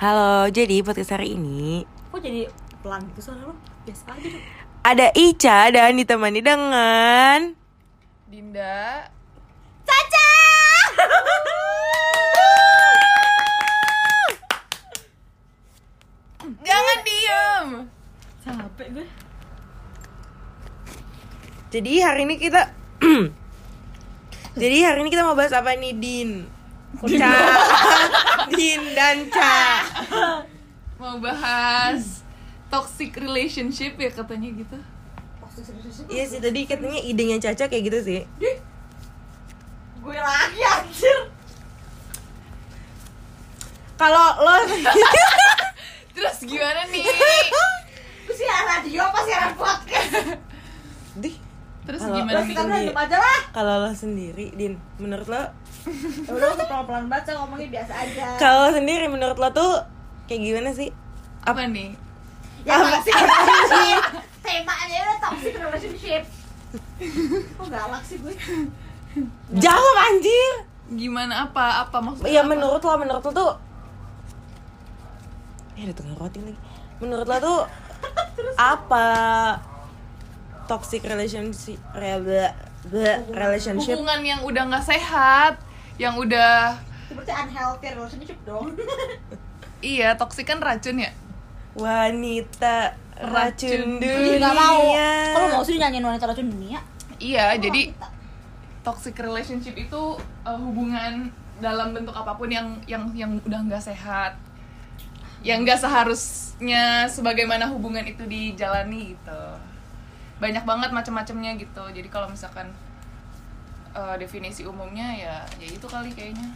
Halo, jadi podcast hari ini Kok jadi pelan gitu suara lo? Biasa aja dong ada Ica dan ditemani dengan Dinda Caca! Jangan diem Capek gue Jadi hari ini kita Jadi hari ini kita mau bahas apa nih Din? Ca Din dan Ca Mau bahas Toxic relationship ya katanya gitu Iya sih tadi katanya idenya Caca kayak gitu sih Gue lagi anjir Kalau lo Terus gimana nih? Lu siaran radio apa siaran podcast? Dih, Terus Halo. gimana Terus nih? kita random aja lah kalau lo sendiri Din, menurut lo Ya udah gue pelan-pelan baca ngomongnya biasa aja kalau sendiri menurut lo tuh kayak gimana sih? Apa nih? Ya Apa? toxic relationship Temanya udah toxic relationship Kok galak sih gue? Jawab anjir. Gimana apa? Apa maksudnya? Ya apa? menurut lo, menurut lo tuh Ya ada tengah roting lagi Menurut lo tuh Apa Toxic relationship Relationship Hubungan yang udah nggak sehat Yang udah berarti unhealthy relationship dong. Iya, toxic kan racun ya? Wanita Racun Racun dunia. Ih gak mau. Kalau mau sih nyanyiin wanita racun dunia. Iya, Kok jadi wanita? toxic relationship itu uh, hubungan dalam bentuk apa pun yang yang yang udah nggak sehat. Yang nggak seharusnya sebagaimana hubungan itu dijalani gitu. Banyak banget macam-macamnya gitu. Jadi kalau misalkan uh, definisi umumnya ya ya itu kali kayaknya.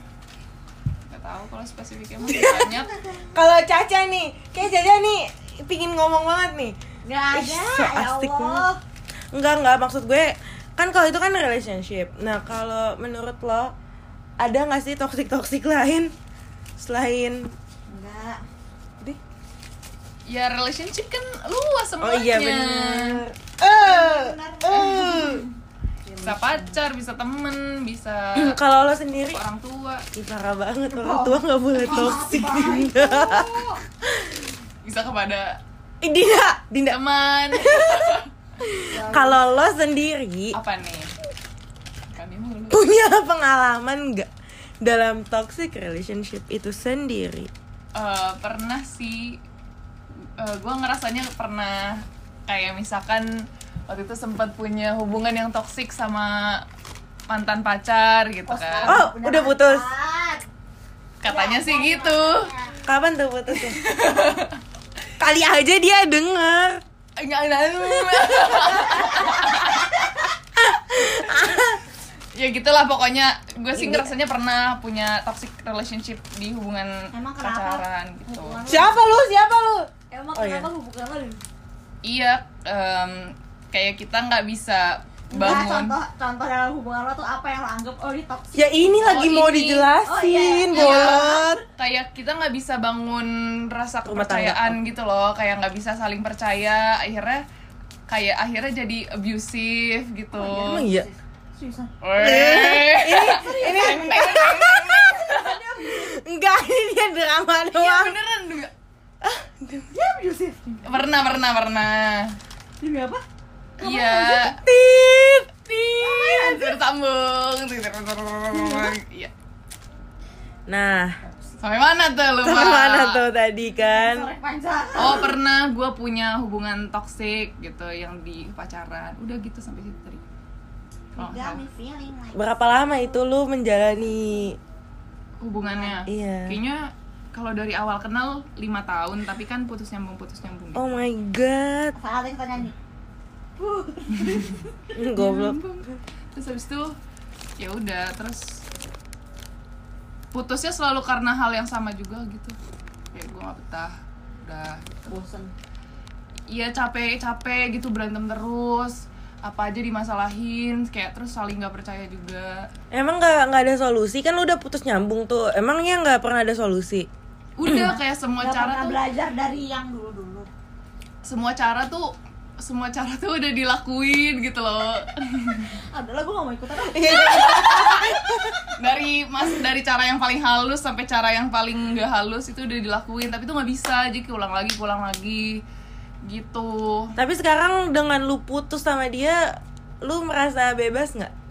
Nggak tahu kalau spesifiknya mah banyak. Kalau Caca nih Kayak Caca nih Pingin ngomong banget nih. Gak Ih, ada, so ya Allah. Enggak, enggak Maksud gue Kan kalau itu kan relationship. Nah kalau menurut lo Ada gak sih toxic-toxic lain? Selain Enggak Dih. ya relationship kan luas Oh semuanya. iya benar. Eh, Benar. eh. Bisa pacar bisa temen bisa Kalau lo sendiri, orang tua Ih, parah banget orang tua nggak boleh. Dinda. bisa kepada Dinda, Dinda. teman Kalau lo sendiri apa nih kami mulu punya pengalaman nggak dalam toxic relationship itu sendiri? Eh, pernah sih eh, gue ngerasanya pernah kayak misalkan waktu itu sempat punya hubungan yang toksik sama mantan pacar gitu Oh, kan Oh, punya udah putus. katanya sih gitu Kapan tuh putusnya? Kali aja dia denger. Enggak, enggak. ya gitulah pokoknya gue sih ngerasanya pernah punya toxic relationship di hubungan Emang kenapa? pacaran gitu Hubungan lu- Siapa lu? Siapa lu? Emang Oh, iya. kenapa hubungan lo iya em, kayak kita nggak bisa Enggak, bangun contoh contoh dalam hubungan lo tuh apa yang lo anggap oh ini toxic Ya ini lagi Oh, mau ini. dijelasin, Oh, iya, iya. bolot. kayak kita nggak bisa bangun rasa kepercayaan gitu loh kayak nggak bisa saling percaya akhirnya kayak akhirnya jadi abusive gitu Emang iya? Susah Weh. Ini enggak ini dia drama Iya doang. beneran juga. Ya abusive pernah pernah pernah Demi apa? Iya. Tit. tit tersambung. Iya. Nah, sampai mana tuh lu sampai mana tuh tadi kan? Oh pernah gue punya hubungan toksik gitu yang di pacaran. Udah gitu sampai situ tadi. Oh, Berapa lama itu lu menjalani hubungannya? Iya. kayaknya kalau dari awal kenal lima tahun tapi kan putus nyambung putus nyambung gitu. Oh my god. Saat yang kita Goblok. Terus habis itu ya udah terus putusnya selalu karena hal yang sama juga gitu kayak gue gak betah udah gitu. Bosen iya capek capek gitu berantem terus apa aja dimasalahin kayak terus saling nggak percaya juga Emang nggak nggak ada solusi kan lu udah putus nyambung tuh. Emangnya nggak pernah ada solusi? udah kayak semua Gak cara pernah tuh belajar dari yang dulu-dulu semua cara tuh semua cara tuh udah dilakuin gitu loh Adalah gue gak mau ikutan ah. dari mas dari cara yang paling halus sampai cara yang paling nggak halus itu udah dilakuin tapi itu nggak bisa jadi ulang lagi ulang lagi gitu Tapi sekarang dengan lu putus sama dia, lu merasa bebas nggak?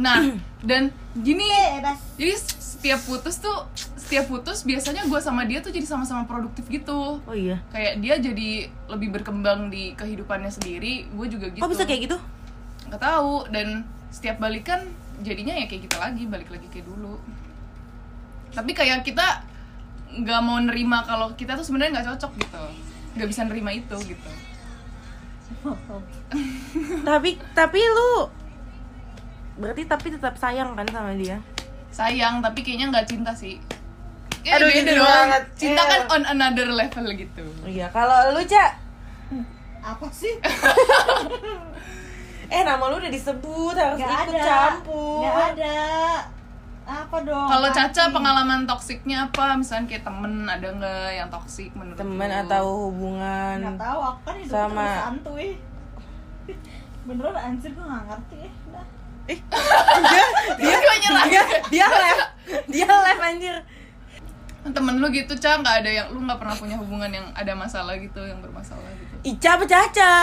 nah dan gini Bebas. jadi setiap putus tuh setiap putus biasanya gue sama dia tuh jadi sama-sama produktif gitu Oh iya. kayak dia jadi lebih berkembang di kehidupannya sendiri gue juga gitu Kok bisa kayak gitu? nggak tahu dan setiap balikan jadinya ya kayak gitu lagi balik lagi kayak dulu tapi kayak kita nggak mau nerima kalau kita tuh sebenarnya nggak cocok gitu nggak bisa nerima itu gitu tapi tapi lu berarti tapi tetap sayang kan sama dia? sayang tapi kayaknya nggak cinta sih Aduh, beda banget. cinta Iya. kan on another level gitu Iya, kalau lu Cak, Apa sih? eh nama lu udah disebut harus Gak ikut ada. campur. Gak ada. Apa dong? kalau Caca pengalaman toksiknya apa misalnya kayak temen ada nggak yang toksik menurut Temen lu? atau hubungan? Nggak tahu aku kan hidup Sama. santuy. Beneran anjir gue gak ngerti ya. Udah. dia dia dia dia live dia live anjir temen lu gitu Ca nggak ada yang lu nggak pernah punya hubungan yang ada masalah gitu yang bermasalah gitu Ica apa Caca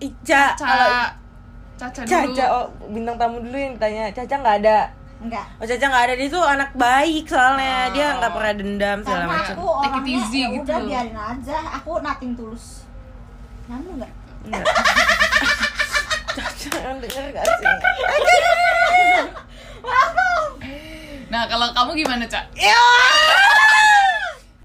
Ica Kalau Caca Caca dulu Caca oh, bintang tamu dulu yang ditanya Caca nggak ada Enggak. Oh Caca nggak ada dia tuh anak baik soalnya Oh. dia nggak pernah dendam segala Karena macam aku Take it orangnya easy ya gitu udah biarin aja. Aku nothing tulus. Nyambung nggak? Enggak. Caca denger gak sih? nah kalau kamu gimana Ca Ya.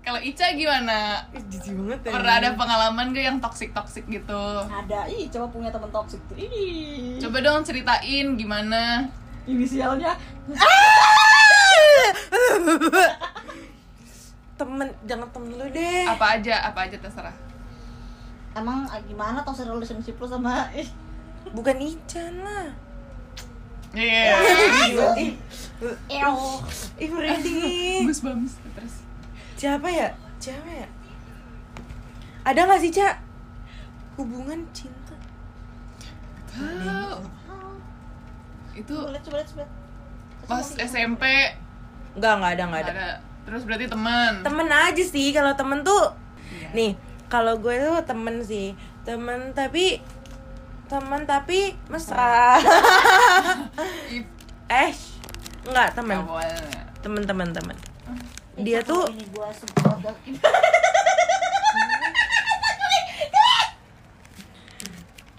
Kalau Ica gimana Ih, Jijik banget ya. pernah ada pengalaman gak yang toksik toksik gitu Ada. Ih, coba punya temen toksik tuh. Ih. coba dong ceritain gimana Inisialnya temen jangan temen lu deh apa aja apa aja terserah emang ah, gimana toxic relationship lu sama ih bukan Ican lah iya Ew. ih merinding bagus bagus terus siapa ya? Siapa ya? Ada nggak sih cak? Hubungan cinta. Tahu. itu Coba lihat, coba lihat, coba lihat. pas SMP nggak nggak ada nggak ada. Ada. Terus berarti teman. Temen aja sih kalau temen tuh nih kalau gue tuh temen sih. Temen tapi temen tapi mesra. Ih, eh nggak temen. Nggak boleh. temen temen temen dia tuh ini gua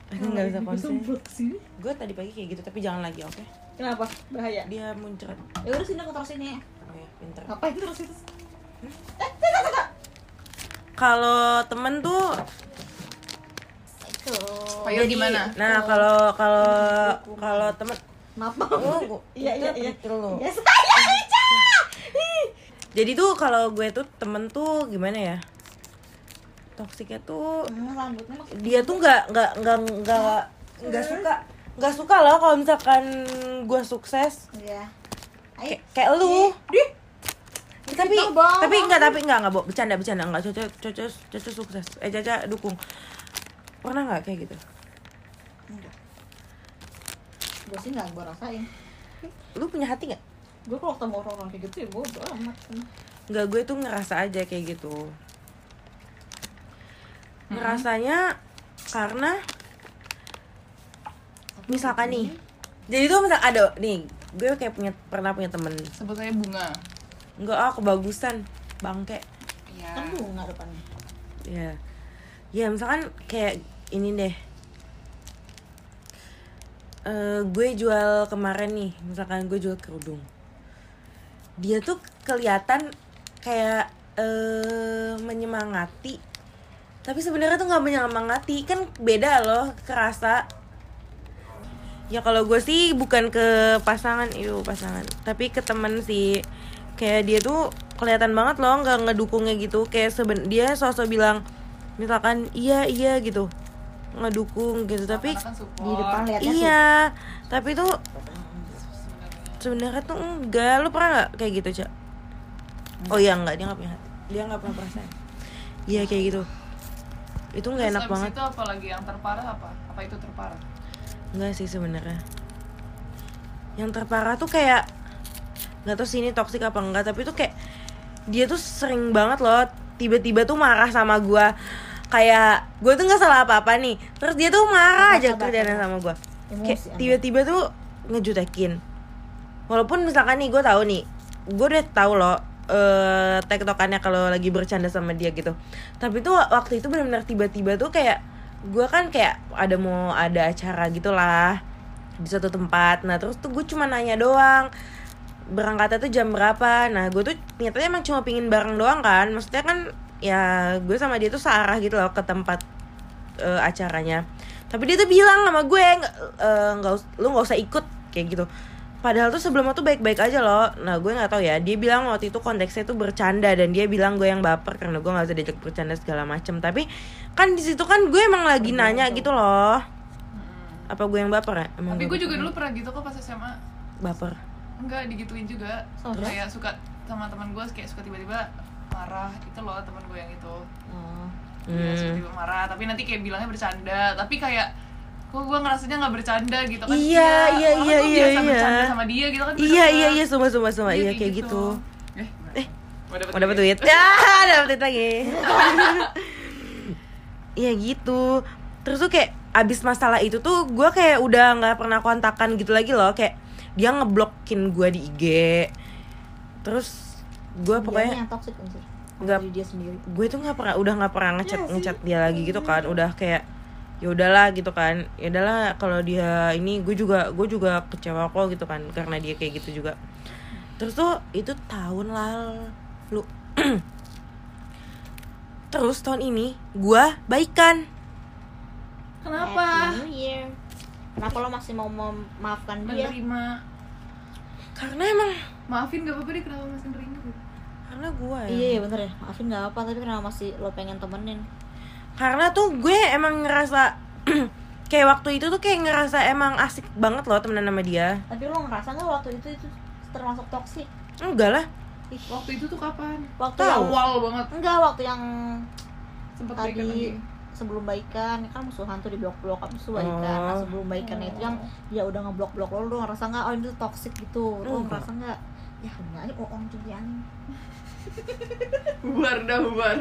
aku nggak bisa Gua konsen gue tadi pagi kayak gitu tapi jangan lagi oke Kenapa? Bahaya. dia muncrat Ya udah sini aku taruh sini. oh ya pinter Ngapain terus itu? kalau temen tuh Itu. Iya, gimana? nah kalau kalau kalau temen Maaf, Oh, maaf. Iya, iya, iya. Gitu loh. Ya, saya Ica. Ih. Jadi tuh kalau gue tuh temen tuh gimana ya? Toksiknya tuh Hmm, dia tuh nggak nggak nggak nggak nggak suka nggak suka loh kalau misalkan gue sukses. Iya. kayak kayak lu. Dih. tapi tapi enggak tapi enggak enggak bercanda bercanda. Enggak caca caca caca sukses. Eh caca dukung. Pernah nggak kayak gitu? Enggak. Gue sih nggak gue rasain. lu punya hati nggak Gue kalau ketemu orang-orang kayak gitu ya bodo amat. nggak gue tuh ngerasa aja kayak gitu. Ngerasanya karena misalkan nih jadi tuh misal ada nih gue kayak punya pernah punya temen. Sebut saya bunga. Enggak ah kebagusan bangke. Iya. Kan bunga depannya. ya ya misalkan kayak ini deh. Eh gue jual kemarin nih misalkan gue jual kerudung dia tuh kelihatan kayak eh menyemangati. Tapi sebenarnya tuh nggak menyemangati. Kan beda loh kerasa. Ya kalau gue sih bukan ke pasangan itu pasangan. Tapi ke temen sih. Kayak dia tuh kelihatan banget loh nggak ngedukungnya gitu. Kayak seben dia sosok bilang misalkan iya iya gitu. Ngedukung gitu. Tapi kan. Di depan iya. tapi tuh sebenarnya tuh enggak. Lu pernah nggak kayak gitu cak? Oh iya enggak. Dia nggak punya hati. Dia nggak pernah perasaan. Iya kayak gitu. Itu nggak enak banget. itu apalagi yang terparah apa? Apa itu terparah? Enggak sih sebenarnya. Yang terparah tuh kayak nggak tahu sih ini toxic apa enggak tapi tuh kayak dia tuh sering banget loh tiba-tiba tuh marah sama gua. Kayak gue tuh nggak salah apa-apa nih. Terus dia tuh marah aja kerjaan sabar. sama gua. Emosi kayak tiba-tiba tuh ngejutekin walaupun misalkan nih gue tahu nih gue udah tahu loh eh tektokannya kalau lagi bercanda sama dia gitu. Tapi tuh waktu itu benar-benar tiba-tiba tuh kayak gue kan kayak ada mau ada acara gitulah di suatu tempat. Nah terus tuh gue cuma nanya doang berangkatnya tuh jam berapa? Nah gue tuh nyatanya emang cuma pingin bareng doang kan. Maksudnya kan ya gue sama dia tuh searah gitu loh ke tempat eh, acaranya. Tapi dia tuh bilang sama gue nggak us- lu nggak usah ikut kayak gitu padahal tuh sebelumnya tuh baik-baik aja loh. Nah gue nggak tahu ya. Dia bilang waktu itu konteksnya tuh bercanda dan dia bilang gue yang baper karena gue nggak bisa diajak bercanda segala macem. Tapi kan di situ kan gue emang lagi nanya gitu loh. Apa gue yang baper ya? Emang Tapi gue juga baper? dulu pernah gitu kok pas SMA baper. Enggak, digituin juga. Oh, Terus? Ya? kayak suka sama teman gue kayak suka tiba-tiba marah Itu loh teman gue yang itu. Oh. Dia Hmm. suka tiba marah, tapi nanti kayak bilangnya bercanda. Tapi kayak kok gue ngerasanya nggak bercanda gitu kan? Iya, iya, iya, iya, biasa iya. bercanda sama dia gitu kan iya iya iya semua semua semua Iya, iya kayak gitu. Eh, Eh, mau dapet mau dapet duit. ya dapet duit lagi. Iya gitu. Terus tuh kayak abis masalah itu tuh gue kayak udah nggak pernah kontakan gitu lagi loh. Kayak dia ngeblokin gue di IG terus gue pokoknya yang toxic anjir. Nggak- Dari dia sendiri. gue tuh nggak pernah udah nggak pernah ngechat ngechat dia lagi gitu kan. Udah kayak ya udahlah gitu kan ya udahlah kalau dia ini gue juga gue juga kecewa kok gitu kan karena dia kayak gitu juga terus tuh itu tahun lalu terus tahun ini gue baikan Kenapa? Kenapa lo masih mau memaafkan dia? Menerima karena emang Maafin gak apa-apa deh kenapa masih nerima gitu karena gue ya Iya iya bener ya. Maafin nggak apa tapi kenapa masih lo pengen temenin? Karena tuh gue emang ngerasa kayak waktu itu tuh kayak ngerasa emang asik banget loh temenan sama dia. Tapi lo ngerasa nggak waktu itu itu termasuk toxic? enggak lah. Ih, Waktu itu tuh kapan? waktu yang Awal banget. Enggak waktu yang Sempet baikan lagi. tadi sebelum baikan. Kan musuhan tuh di blok-blok habis itu baikan. Nah, Oh. sebelum baikan itu yang dia udah ngeblok-blok lo lo ngerasa nggak? Oh ini tuh toxic gitu. Lo Enggak. ngerasa nggak? Ya enggak ini oh jadi aneh Bubar dah bubar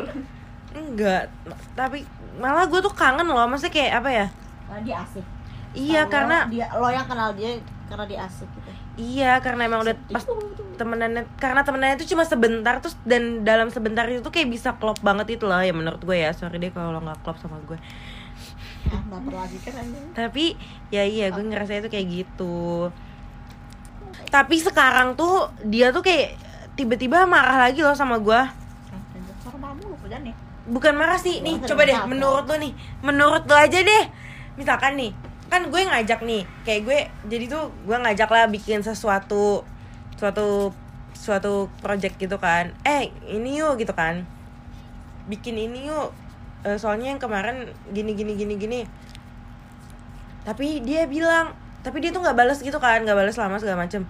enggak tapi malah gue tuh kangen loh maksudnya kayak apa ya? Karena dia asik. Iya karena dia lo yang kenal dia karena dia asik gitu. Iya karena emang udah pas temenannya karena temenannya itu cuma sebentar terus dan dalam sebentar itu tuh kayak bisa klop banget itu loh ya menurut gue ya. Sorry deh kalau lo nggak klop sama gue nah lagi kan tapi ya iya gue ngerasa itu kayak gitu. Tapi sekarang tuh dia tuh kayak tiba-tiba marah lagi loh sama gue bukan marah sih nih coba deh menurut lo nih menurut lo aja deh. Misalkan nih kan gue ngajak nih kayak gue jadi tuh gue ngajak lah bikin sesuatu suatu suatu project gitu kan. Eh ini yuk gitu kan. Bikin ini yuk. Eh, soalnya yang kemarin gini gini gini gini. Tapi dia bilang tapi dia tuh nggak balas gitu kan nggak balas lama segala macem.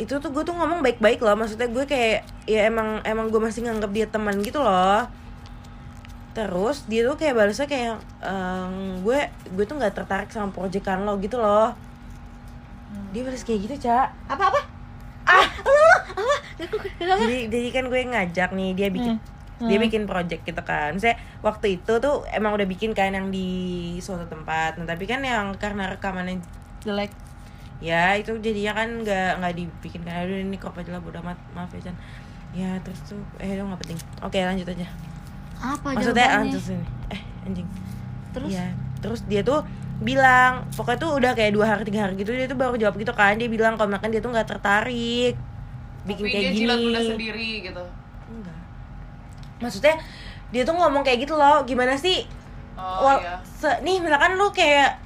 Itu tuh gue tuh ngomong baik-baik loh maksudnya gue kayak ya emang emang gue masih nganggap dia teman gitu loh terus dia tuh kayak balasnya kayak ehm, gue gue tuh nggak tertarik sama proyekan lo gitu loh. Dia balas kayak gitu cak apa apa ah apa kenapa jadi jadi kan gue ngajak nih dia bikin dia bikin project gitu kan. Saya waktu itu tuh emang udah bikin kan yang di suatu tempat. Nah, tapi kan yang karena rekamannya jelek. Ya itu jadinya kan nggak nggak dibikin kan. Aduh ini kok aja lah bodo amat. Maaf ya Chan. Ya terus tuh eh itu nggak penting. Oke lanjut aja apa maksudnya jawabannya? lanjut sini eh anjing. Terus? Iya. terus dia tuh bilang pokoknya tuh udah kayak dua hari tiga hari gitu dia tuh baru jawab gitu kan. Dia bilang kalau makan dia tuh nggak tertarik bikin Tapi kayak dia gini. jilat sendiri gitu. Enggak. Maksudnya dia tuh ngomong kayak gitu loh. Gimana sih? Oh Wal- iya. se- nih misalkan lu kayak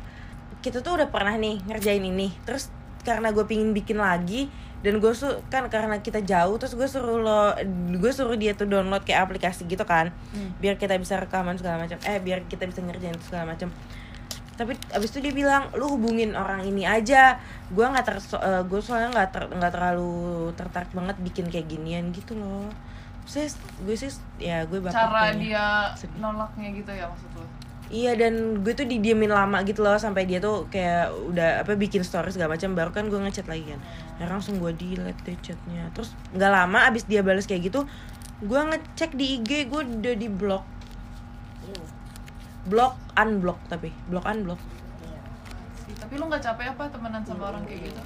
kita tuh udah pernah nih ngerjain ini. Terus karena gue pingin bikin lagi dan gue su kan karena kita jauh terus gue suruh lo gue suruh dia tuh download kayak aplikasi gitu kan. Hmm. biar kita bisa rekaman segala macam. Eh biar kita bisa ngerjain segala macam. Tapi abis itu dia bilang lu hubungin orang ini aja. Gue nggak ter gue soalnya nggak ter nggak terlalu tertarik banget bikin kayak ginian gitu loh. Saya gue sih ya gue Cara dia Sedih. nolaknya gitu ya maksud lo Iya dan gue tuh didiemin lama gitu loh sampai dia tuh kayak udah apa bikin story segala macam baru kan gue ngechat lagi kan. Ya langsung gue delete deh chatnya. Terus nggak lama abis dia balas kayak gitu, gue ngecek di IG gue udah di block, block unblock tapi block unblock. Iya. Tapi lu nggak capek apa temenan sama orang kayak gitu?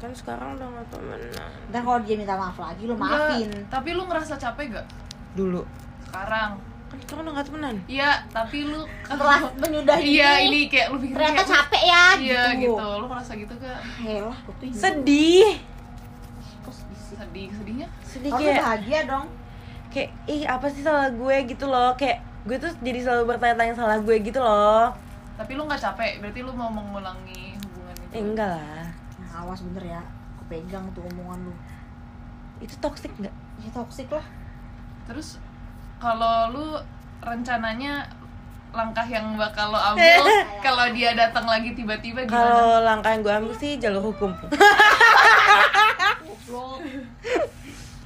Kan sekarang udah gak temenan. Dan kalau dia minta maaf lagi lu maafin. Nggak, tapi lu ngerasa capek gak Dulu sekarang? Kan sekarang udah gak temenan. Iya, tapi lu Setelah menyudahi Iya, ini, ini kayak lu pikir ternyata kayak, capek ya Iya gitu. gitu. Lu ngerasa gitu gak? Helah, gue tuh Sedih, Kok sedih sih? Sedih, sedihnya? sedih kayak bahagia dong. kayak ih apa sih salah gue gitu loh kayak gue tuh jadi selalu bertanya-tanya salah gue gitu loh. Tapi lu nggak capek, berarti lu mau mengulangi hubungan itu. Eh, enggak lah, Nah, awas bener ya. Aku pegang tuh omongan lu. itu toxic nggak? Ya toksik lah. Terus kalau lu rencananya langkah yang bakal lo ambil kalau dia datang lagi tiba-tiba gimana? Kalau langkah yang gue ambil sih jalur hukum. Goblok.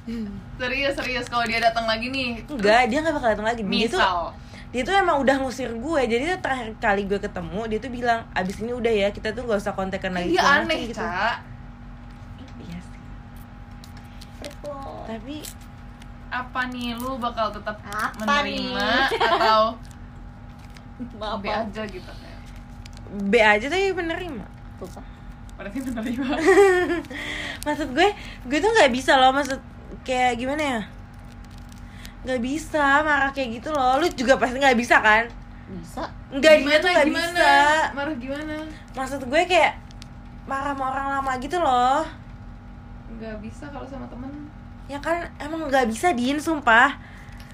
Serius serius kalau dia datang lagi nih. Enggak, dia nggak bakal datang lagi. Dia tuh Misal. dia tuh emang udah ngusir gue. Jadi terakhir kali gue ketemu, dia tuh bilang, abis ini udah ya, kita tuh gak usah kontekan lagi. Macem aneh, gitu. Cak. Iya sih. Tapi Apa nih lu bakal tetap Apa menerima nih? atau Maaf. be aja gitu kayak. B aja tapi menerima. Tuh. Berarti menerima. Maksud gue, gue tuh nggak bisa loh, maksud kayak gimana ya? Nggak bisa marah kayak gitu loh. Lu juga pasti nggak bisa kan? Bisa. Enggak, dia tuh nggak gimana? bisa. Marah gimana? Maksud gue kayak marah sama orang lama gitu loh. Nggak bisa kalau sama temen. Ya kan emang nggak bisa Din, sumpah.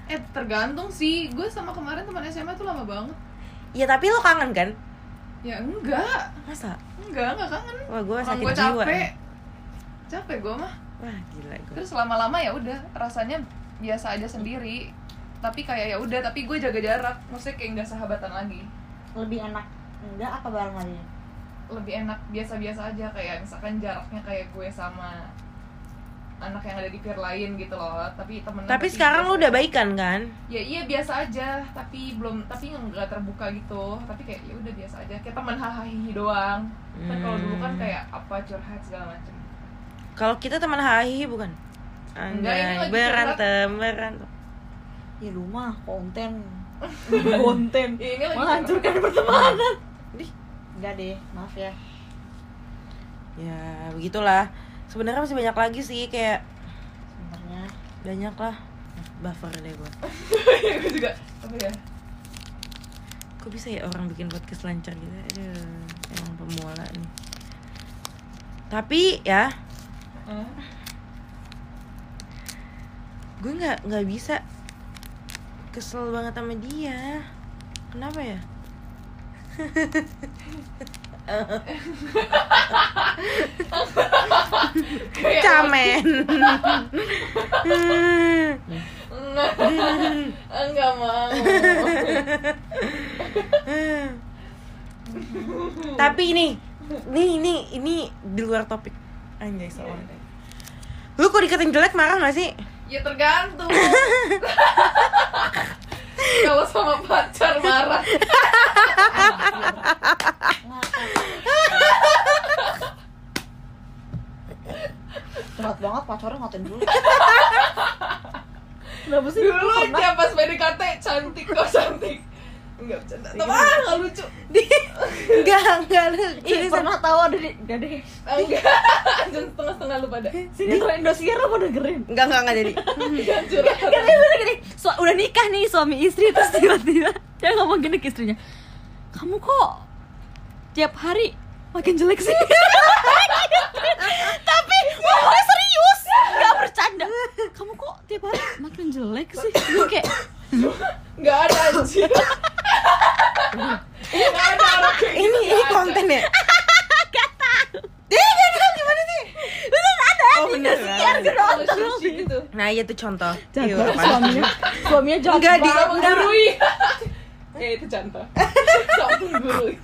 Eh tergantung sih. Gue sama kemarin teman SMA tuh lama banget. Ya tapi lo kangen kan? Ya enggak. Masa? Enggak, enggak kangen. Wah gue sakit gue jiwa. capek. Capek gue mah. Wah gila gue. Terus lama-lama ya udah rasanya biasa aja sendiri. Tapi kayak ya udah, tapi gue jaga jarak. Maksudnya kayak nggak sahabatan lagi. Lebih enak enggak apa bareng lagi? Lebih enak biasa-biasa aja kayak misalkan jaraknya kayak gue sama anak yang ada di peer lain gitu loh. Tapi temen Tapi sekarang lu udah baikan kan? ya iya biasa aja tapi belum tapi nggak terbuka gitu tapi kayak ya udah biasa aja kayak teman hahaha doang kan kalau dulu kan Hmm. kayak apa curhat segala macem Kalau kita teman hahihi bukan? Enggak, ini Anjay, berantem, berantem. Ya lu mah konten. konten. Ya, ini Menghancurkan pertemanan. Enggak deh, maaf ya. Ya, begitulah. Sebenarnya masih banyak lagi sih kayak Sebenarnya banyak lah. Buffer deh gue. gue juga apa ya Kok bisa ya orang bikin podcast lancar gitu? Aduh, emang pemula nih. Tapi ya, Hah? gue nggak nggak bisa kesel banget sama dia. Kenapa ya? Camen. enggak enggak mau Tapi ini, ini ini ini di luar topik. Anjay soal. Lu kok dikatain jelek marah gak sih? ya tergantung kalau sama pacar marah banget pacarnya ngatain dulu. Kenapa sih? dulu aja pas PDKT cantik kok cantik enggak bercanda teman nggak lucu Enggak, enggak lu. Ih, pernah tahu ada di enggak deh. enggak jangan setengah-setengah lu pada Sinetron Indosiar apa dengerin? Enggak, enggak, enggak jadi. jangan curhat gini, "Su- udah nikah nih suami istri terus tiba-tiba dia ngomong gini ke istrinya, kamu kok tiap hari makin jelek sih. Tapi ngomongnya serius, nggak bercanda. Kamu kok tiap hari makin jelek sih? Gue kayak nggak ada anjir nggak ada orang kayak gitu, Ini ini nggak ada. konten ya? bener ada Oh, di bener, Indosiar bener. gue nonton. Relationship gitu Nah, iya tuh contoh. Iya, apaan? suaminya, suaminya jahat Enggak, di- menggurui ya itu contoh sok menggurui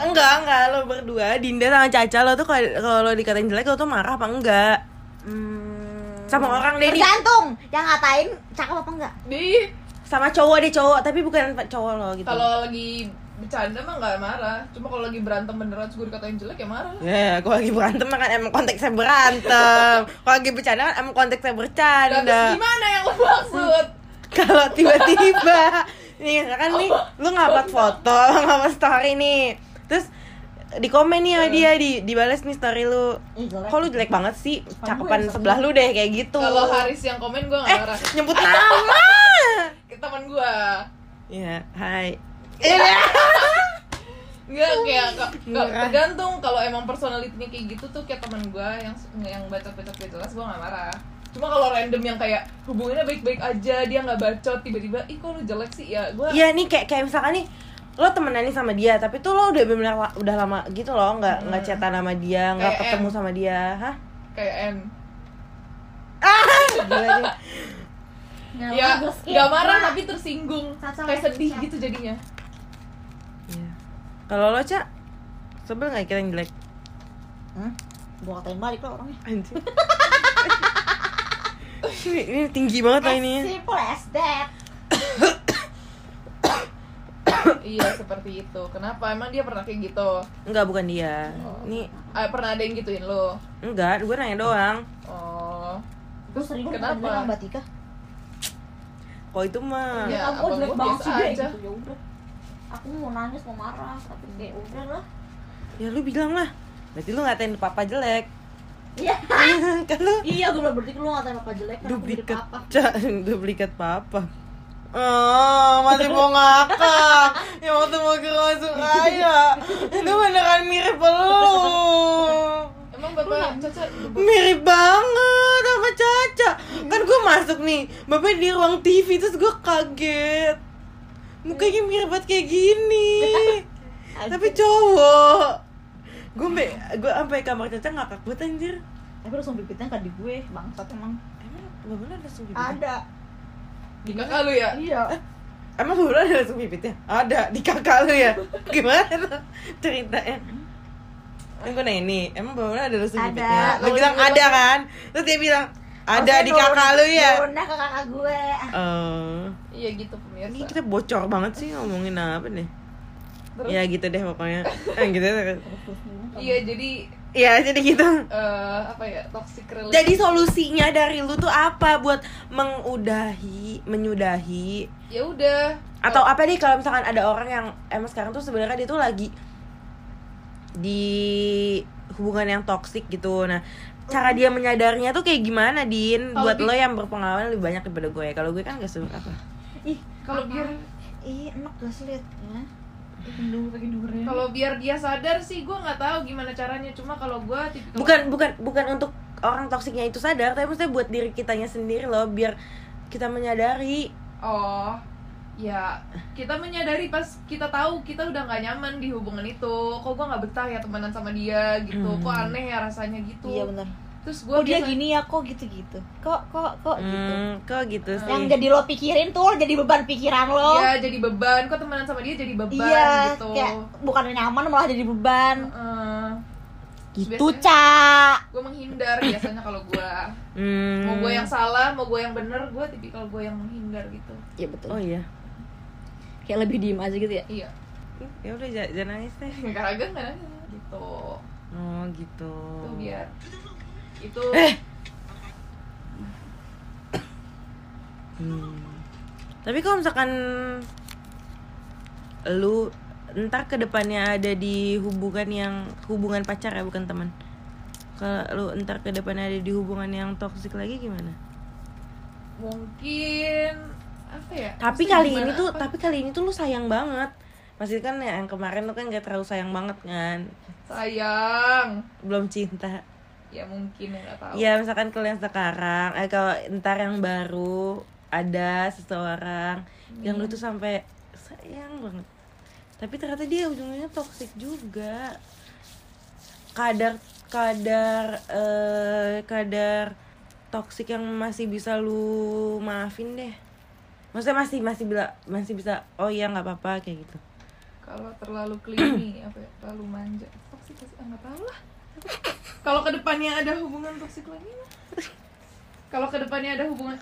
Enggak, enggak lo berdua, Dinda sama Caca lo tuh kalau kalau lo dikatain jelek lo tuh marah apa enggak? Hmm. Sama orang deh Tergantung yang ngatain cakep apa enggak? di sama cowok deh cowok tapi bukan cowok lo gitu kalau lagi bercanda mah nggak marah cuma kalau lagi berantem beneran terus gue dikatain jelek ya marah Ya, kalau lagi berantem kan emang konteksnya berantem. Kalau lagi bercanda kan emang konteksnya Nah, terus bercanda. gimana yang lo maksud Kalau tiba-tiba nih kan nih lu ngupload foto, ngupload story nih. Terus di komen nih sama dia di dibales nih story lu. Kok lu jelek banget sih? gue Cakepan sebelah lu deh kayak gitu. kalau Haris yang komen gue nggak eh marah nyebut nama. teman gue Ya, hai. Enggak kayak ka- ka- Murah. tergantung kalau emang personalitinya kayak gitu tuh kayak teman gue yang yang bacot-bacot gak jelas gue gak marah cuma kalau random yang kayak hubungannya baik-baik aja dia nggak bacot tiba-tiba ih kok lu jelek sih ya gue Iya nih kayak kayak misalkan nih lo temenan nih sama dia tapi tuh lo udah bener udah lama gitu loh nggak nggak Hmm. chatan sama dia nggak ketemu sama dia hah kayak N gila dia Nggak ya nggak marah Wah. tapi tersinggung kayak sedih gitu jadinya Iya. Kalau lo cak sebel nggak kita yang jelek Hmm? Gua katain balik lah orangnya. ini, ini tinggi banget lah ini simple as that. Iya seperti itu kenapa emang dia pernah kayak gitu enggak bukan dia Oh. ini ah, pernah ada yang gituin lo enggak gue nanya doang oh Gue sering Kenapa? kenapa? Mbak Tika. kok itu mah Ya, aku abang jelek banget sih deh gitu ya udah. Aku mau nangis mau marah tapi kayak udah lah. ya lu bilang lah berarti lu ngatain papa jelek Iya. kan lu Iya, gue bilang berarti lu ngatain apa jelek kan aku duplikat apa. cak duplikat papa Oh, masih mau ngakak. Ya waktu mau ke masuk aja. Itu beneran mirip lu. Emang bapak caca? Mirip banget sama Caca. Kan gue masuk nih Bapak di ruang TV Terus gue kaget. Mukanya mirip banget kayak gini. Tapi cowok. Gue sampai gue sampai kamar Caca ngakak banget anjir. Tapi langsung bibitnya kan di gue, bangsat emang. Emang Bapak ada bibit? Ada. Di kakak lu ya Iya. Emang Bapak ada langsung bibitnya? Ada di kakak lu ya? Gimana ceritanya? Kan gue nanya nih, emang Bapak ada langsung Ada. bibitnya? Lu bilang ada kan? Terus dia bilang ada di kakak lu ya? Turunnya ke kakak gue. Oh. iya gitu pemirsa Ini kita bocor banget sih ngomongin apa deh? Terus? Ya gitu deh pokoknya. Eh gitu. iya jadi Ya jadi gitu. eh apa ya toxic relationship Jadi solusinya dari lu tuh apa buat mengudahi, menyudahi ya udah atau apa nih kalau misalkan ada orang yang emang sekarang tuh sebenarnya dia tuh lagi di hubungan yang toksik gitu. Nah, cara dia menyadarinya tuh kayak gimana, Din? Kalau Buat di- lo yang berpengalaman lebih banyak daripada gue. Kalau gue kan gak suka apa. Ih, kalau biar ih enak gak sih liat kalau biar dia sadar sih gue nggak tahu gimana caranya cuma kalau gue tipikal Bukan bukan bukan untuk orang toksiknya itu sadar, tapi maksudnya buat diri kitanya sendiri loh, biar kita menyadari. oh ya kita menyadari pas kita tahu kita udah nggak nyaman di hubungan itu kok gue nggak betah ya temenan sama dia gitu Hmm. kok aneh ya rasanya gitu Iya benar. Terus gue Kok dia gini ya, kok gitu-gitu. Kok kok kok gitu. Hmm, kok gitu sih? Yang jadi lo pikirin tuh jadi beban pikiran lo. Iya jadi beban kok temenan sama dia jadi beban Iya, gitu kayak bukan nyaman malah jadi beban. gitu, gue menghindar biasanya kalau gue Hmm. mau gue yang salah mau gue yang bener gue tipikal gue yang menghindar gitu Iya betul. Oh iya. Kayak lebih diem aja gitu ya iya Ya udah jangan, nangis deh. nggak raga nggak nanya gitu Oh gitu. itu biar itu Eh. Hmm. Tapi kalau misalkan lu ntar ke depannya ada di hubungan yang hubungan pacar ya bukan teman. Kalau lu ntar ke depannya ada di hubungan yang toksik lagi gimana? mungkin apa ya Tapi Maksudnya kali ini tuh, apa? tapi kali ini tuh lu sayang banget. Pasti kan ya, yang kemarin lu kan gak terlalu sayang banget kan. sayang Belum cinta. Ya mungkin ya nggak tahu Ya misalkan kalau yang sekarang, eh kalau ntar yang baru ada seseorang yang lu tuh sampai sayang banget. Tapi ternyata dia ujungnya toksik juga. Kadar kadar eh kadar toksik yang masih bisa lu maafin deh. Maksudnya masih masih bila masih bisa oh iya nggak apa-apa kayak gitu. kalau terlalu clingy apa ya terlalu manja toksik ah, nggak tahu lah kalau ke depannya ada hubungan toksik lagi? Kalau ke depannya ada hubungan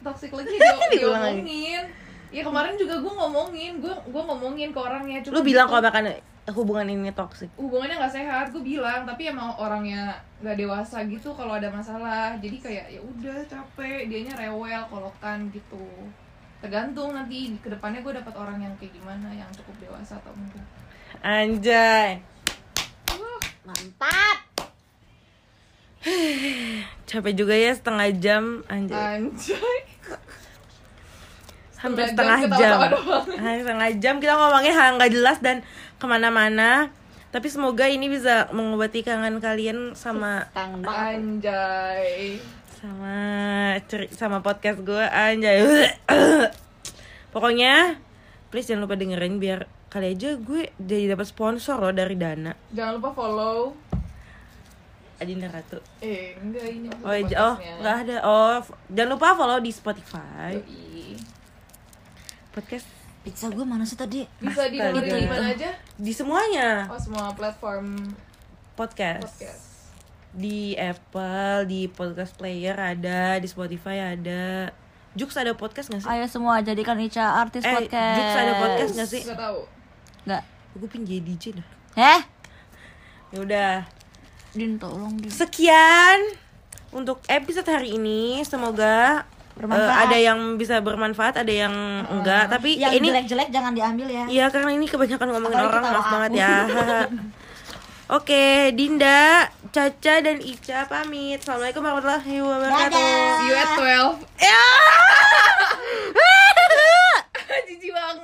toxic lagi dia lagi. diomongin. Ya kemarin juga gue ngomongin. Gue gue ngomongin ke orangnya cuma Lu bilang gitu, kalau makan hubungan ini toxic. hubungannya nggak sehat gue bilang. Tapi emang orangnya nggak dewasa gitu kalau ada masalah. Jadi kayak ya udah capek. Dianya rewel kolokan gitu. Tergantung nanti ke depannya gue dapat orang yang kayak gimana yang cukup dewasa atau enggak. Anjay. Mantap. Capek juga ya setengah jam anjay. anjay Hampir setengah setengah jam jam. setengah jam kita ngomongin hal nggak jelas dan ke mana-mana. Tapi semoga ini bisa mengobati kangen kalian sama anjay sama ceri sama podcast gue anjay. Pokoknya please jangan lupa dengerin biar kali aja gue jadi dapat sponsor loh dari Dana. jangan lupa follow Adinda Ratu. eh enggak ini Oh, oh nggak ada. Oh, f- jangan lupa follow di Spotify. Podcast Pizza gue mana sih tadi? bisa di di mana aja di semuanya oh semua platform podcast. podcast Di Apple, di podcast player ada, di Spotify ada. Jux ada podcast gak sih? Ayo semua jadikan Ica artis eh, podcast. Jux ada podcast gak sih? nggak tahu Nggak. Gue pengen jadi DJ dah. Eh? Ya udah. Din tolong Din. Sekian untuk episode hari ini. Semoga Bermanfaat. eh, ada yang bisa bermanfaat, ada yang enggak. Tapi Yang ini jelek-jelek jangan diambil ya. Iya karena ini kebanyakan ngomongin Apalagi orang maaf aku. banget ya. Oke, Dinda, Caca dan Ica pamit. Assalamualaikum warahmatullahi wabarakatuh. Dadah. see you at 12 Ya. jijik banget